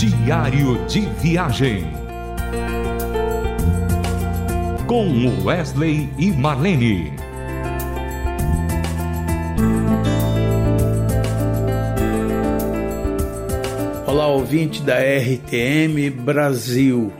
Diário de Viagem. Com Wesley e Marlene. Olá, ouvinte da RTM Brasil,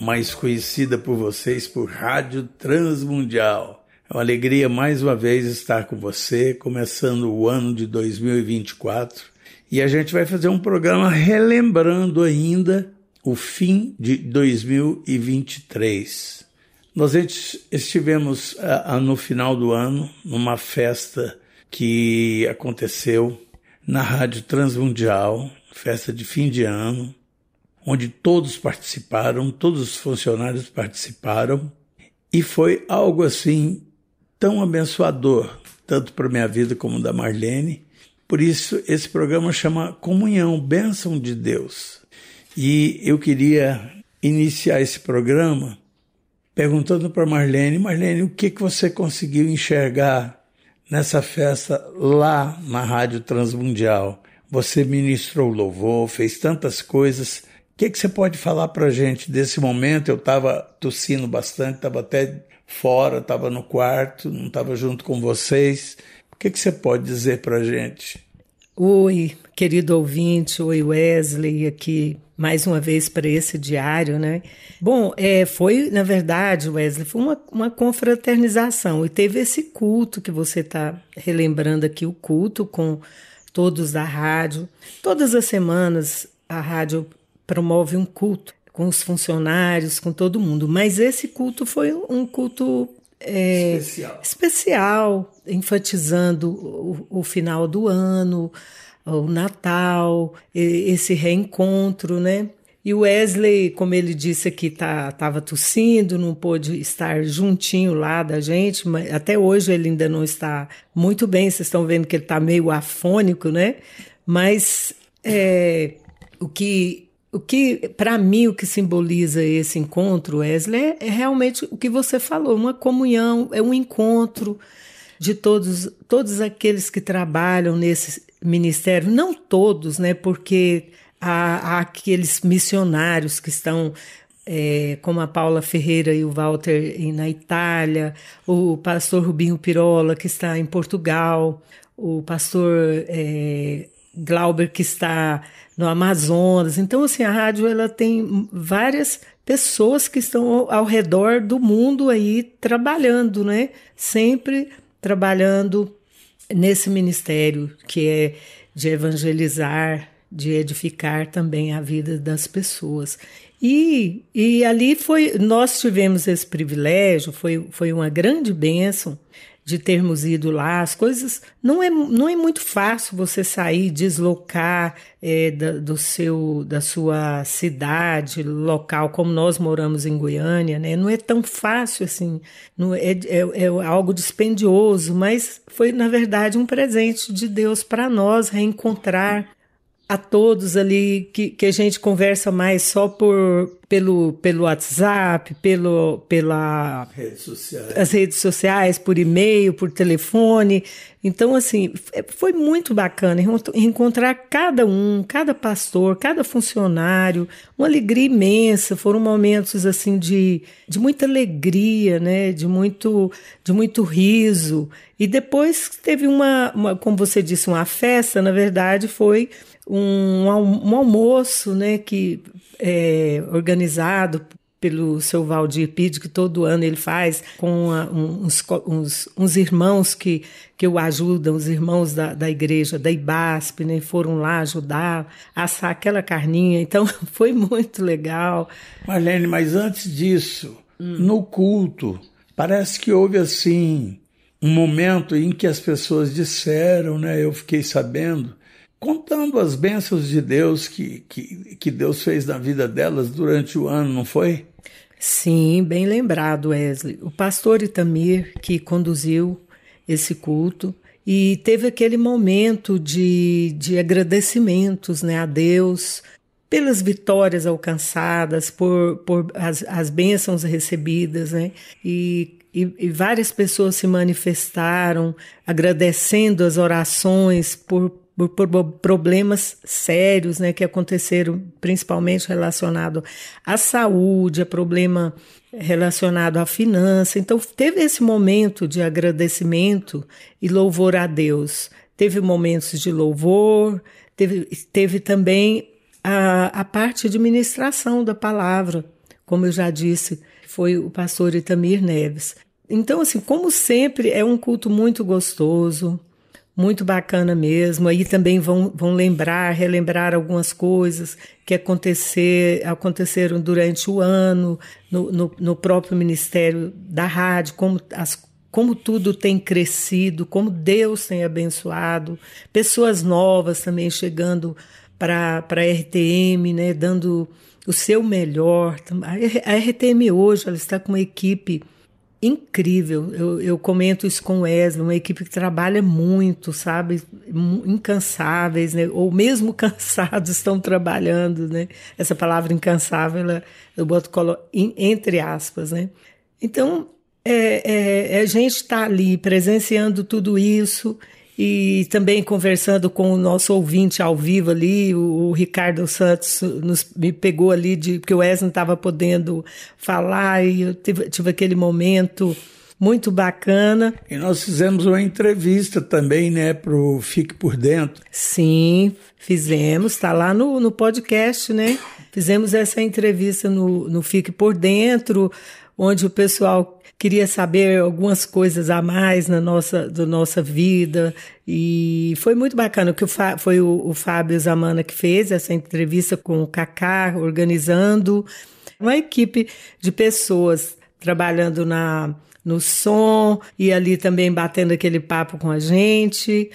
mais conhecida por vocês por Rádio Transmundial. É uma alegria mais uma vez estar com você, começando o ano de 2024. E a gente vai fazer um programa relembrando ainda o fim de 2023. Nós estivemos uh, no final do ano numa festa que aconteceu na Rádio Transmundial, festa de fim de ano, onde todos participaram, todos os funcionários participaram, e foi algo assim tão abençoador, tanto para minha vida como da Marlene. Por isso, esse programa chama Comunhão, Bênção de Deus. E eu queria iniciar esse programa perguntando para Marlene, Marlene, o que, que você conseguiu enxergar nessa festa lá na Rádio Transmundial? Você ministrou louvor, fez tantas coisas. O que, que você pode falar para a gente desse momento? Eu estava tossindo bastante, estava até fora, estava no quarto, não estava junto com vocês. Que, que você pode dizer para a gente? Oi, querido ouvinte, oi Wesley, aqui mais uma vez para esse diário, né? Bom, é, foi, na verdade, Wesley, foi uma, uma confraternização e teve esse culto que você está relembrando aqui, o culto com todos da rádio. Todas as semanas a rádio promove um culto com os funcionários, com todo mundo. Mas esse culto foi um culto é, especial. especial. enfatizando o, o, final do ano, o Natal, esse reencontro, né? E o Wesley, como ele disse aqui, estava tá, tossindo, não pôde estar juntinho lá da gente, mas até hoje ele ainda não está muito bem. Vocês estão vendo que ele está meio afônico, né? Mas é, o que, o que para mim, o que simboliza esse encontro, Wesley, é, realmente o que você falou, uma comunhão, é um encontro de todos, todos aqueles que trabalham nesse ministério, não todos, né? Porque há, há aqueles missionários que estão é, como a Paula Ferreira e o Walter na Itália, o pastor Rubinho Pirola, que está em Portugal, o pastor é, Glauber, que está no Amazonas. Então, assim, a rádio ela tem várias pessoas que estão ao redor do mundo aí trabalhando, né? Sempre trabalhando nesse ministério que é de evangelizar, de edificar também a vida das pessoas. E, e ali foi, nós tivemos esse privilégio, foi, foi uma grande bênção de termos ido lá. As coisas não é, não é muito fácil você sair, deslocar é, da, do seu, da sua cidade local, como nós moramos em Goiânia, né? Não é tão fácil assim, não é, é, é algo dispendioso, mas foi na verdade um presente de Deus para nós reencontrar a todos ali que, que a gente conversa mais só por pelo, pelo WhatsApp, pelo, pela redes sociais. as redes sociais, por e-mail, por telefone. Então, assim, é, foi muito bacana encontrar cada um, cada pastor, cada funcionário, uma alegria imensa. Foram momentos assim de, de muita alegria, né? De muito, de muito riso. E depois teve uma, uma, como você disse, uma festa. Na verdade, foi um, um almoço, né, que é organizado pelo seu Valdir Pide, que todo ano ele faz com uns, uns, uns, irmãos que, que o ajudam, os irmãos da, da igreja, da IBASP, né, foram lá ajudar a assar aquela carninha. Então, foi muito legal. Marlene, mas antes disso, hum. no culto, parece que houve assim um momento em que as pessoas disseram, né, eu fiquei sabendo, contando as bênçãos de Deus que, que, que Deus fez na vida delas durante o ano, não foi? Sim, bem lembrado, Wesley. O pastor Itamir que conduziu esse culto e teve aquele momento de, de agradecimentos né, a Deus pelas vitórias alcançadas, por, por as, as bênçãos recebidas, né? E e, e, várias pessoas se manifestaram agradecendo as orações por por, problemas sérios né, que aconteceram, principalmente relacionado à saúde, a problema relacionado à finança. Então, teve esse momento de agradecimento e louvor a Deus. Teve momentos de louvor, teve, teve também a, a parte de ministração da palavra, como eu já disse, foi o pastor Itamir Neves. Então, assim, como sempre, é um culto muito gostoso, muito bacana mesmo. Aí também vão, vão lembrar, relembrar algumas coisas que acontecer, aconteceram durante o ano no, no, no próprio Ministério da Rádio, como as como tudo tem crescido, como Deus tem abençoado, pessoas novas também chegando para a RTM, né, dando o seu melhor. A RTM hoje ela está com uma equipe incrível. Eu, eu comento isso com o Wesley, uma equipe que trabalha muito, sabe? Incansáveis, né? Ou mesmo cansados estão trabalhando, né? Essa palavra incansável, ela, eu boto entre aspas, né? Então, é, é, é a gente está ali presenciando tudo isso e também conversando com o nosso ouvinte ao vivo ali, o, o Ricardo Santos nos, me pegou ali, de, porque o Wesley não estava podendo falar, e eu tive, tive aquele momento muito bacana. E nós fizemos uma entrevista também, né, para o Fique Por Dentro. Sim, fizemos, está lá no, no podcast, né? Fizemos essa entrevista no, no Fique Por Dentro, onde o pessoal queria saber algumas coisas a mais na nossa, da nossa vida. E foi muito bacana, que foi o, o Fábio Zamana que fez essa entrevista com o Kaká, organizando uma equipe de pessoas trabalhando na, no som e ali também batendo aquele papo com a gente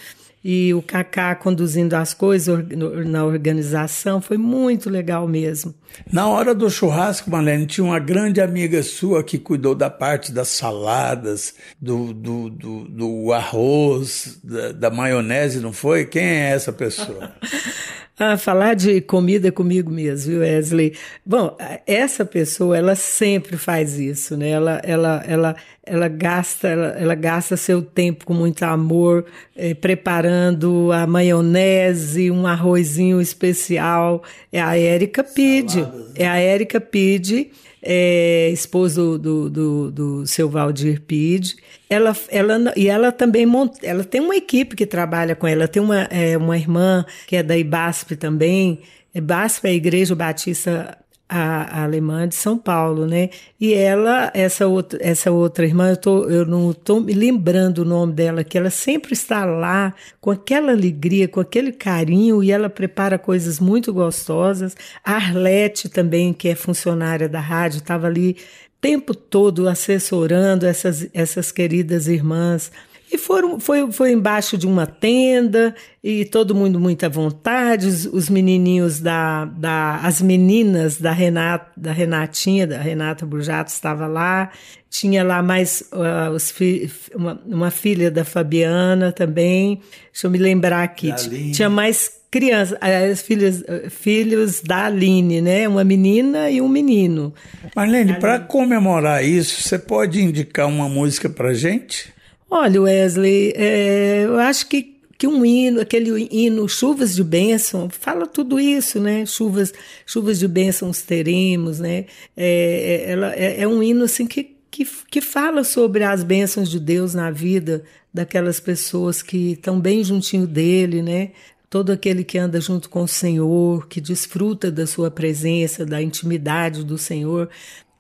e o Kaká conduzindo as coisas na organização, foi muito legal mesmo. Na hora do churrasco, Marlene, tinha uma grande amiga sua que cuidou da parte das saladas, do, do, do, do arroz, da, da maionese, não foi? Quem é essa pessoa? Ah, falar de comida comigo mesmo, viu, Wesley? Bom, essa pessoa, ela sempre faz isso, né? Ela, ela, ela, ela gasta, ela, ela gasta seu tempo com muito amor, eh, preparando a maionese, um arrozinho especial. É a Érica Pide. É a Érica Pide é, esposo do, do, do seu Valdir Pide. Ela, ela, e ela também monta, ela tem uma equipe que trabalha com ela. Tem uma, é, uma irmã que é da IBASP também. IBASP é a Igreja Batista a, a, alemã de São Paulo, né? E ela, essa outra, essa outra irmã, eu, tô, eu não estou me lembrando o nome dela, que ela sempre está lá com aquela alegria, com aquele carinho, e ela prepara coisas muito gostosas. A Arlete também, que é funcionária da rádio, estava ali o tempo todo assessorando essas, essas queridas irmãs. E foram, foi, foi embaixo de uma tenda e todo mundo muito à vontade. Os, os menininhos da, da. As meninas da, Renata, da Renatinha, da Renata Burjato, estava lá. Tinha lá mais uh, os fi, uma, uma filha da Fabiana também. Deixa eu me lembrar aqui. Tinha mais crianças, as filhas, filhos da Aline, né? Uma menina e um menino. Marlene, para comemorar isso, você pode indicar uma música para gente? Olha, Wesley, é, eu acho que, que um hino, aquele hino Chuvas de Bênção, fala tudo isso, né? Chuvas, chuvas de bênçãos teremos, né? É, é ela, é, é um hino assim que, que, que fala sobre as bênçãos de Deus na vida daquelas pessoas que estão bem juntinho dele, né? Todo aquele que anda junto com o Senhor, que desfruta da sua presença, da intimidade do Senhor,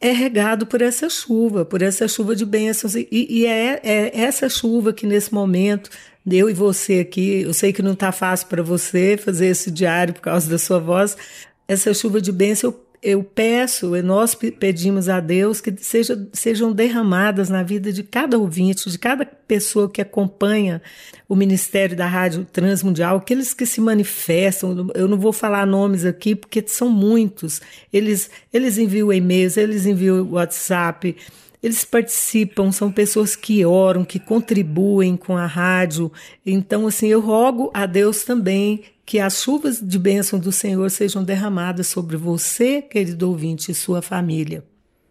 é regado por essa chuva, por essa chuva de bênçãos. E, e é, é, essa chuva que nesse momento, eu e você aqui, eu sei que não está fácil para você fazer esse diário por causa da sua voz, essa chuva de bênção eu eu peço, e nós pedimos a Deus que seja, sejam derramadas na vida de cada ouvinte, de cada pessoa que acompanha o Ministério da Rádio Transmundial, aqueles que se manifestam. Eu não vou falar nomes aqui porque são muitos. Eles, eles enviam e-mails, eles enviam WhatsApp. Eles participam, são pessoas que oram, que contribuem com a rádio. Então, assim, eu rogo a Deus também que as chuvas de bênção do Senhor sejam derramadas sobre você, querido ouvinte, e sua família.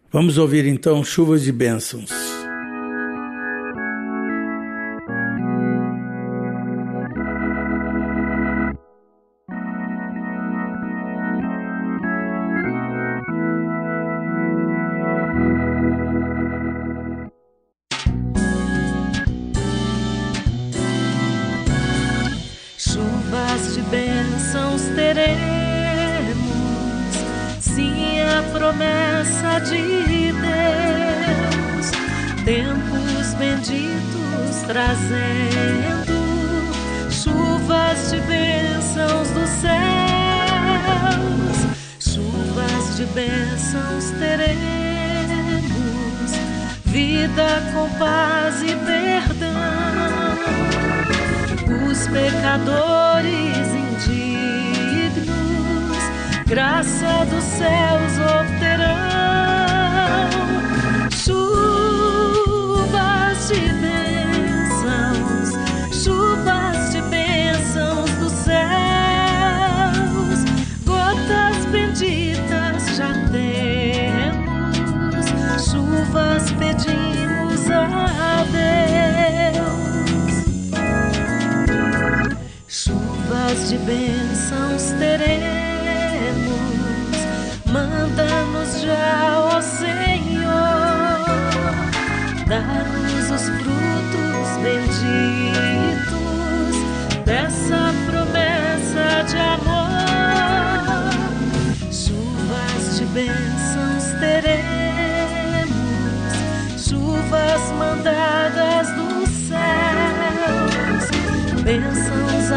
Vamos ouvir então chuvas de bênçãos. Promessa de Deus, tempos benditos trazendo chuvas de bênçãos dos céus, chuvas de bênçãos teremos, vida com paz e perdão. Os pecadores indignos, graça dos céus obterão.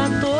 Bênçãos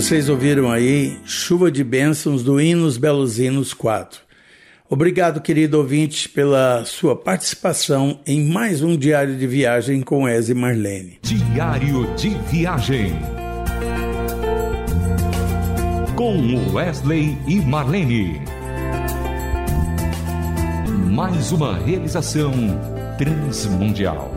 Vocês ouviram aí Chuva de Bênçãos do Hinos Belos Hinos 4. Obrigado, querido ouvinte, pela sua participação em mais um Diário de Viagem com Eze Marlene. Diário de Viagem. Com Wesley e Marlene. Mais uma realização transmundial.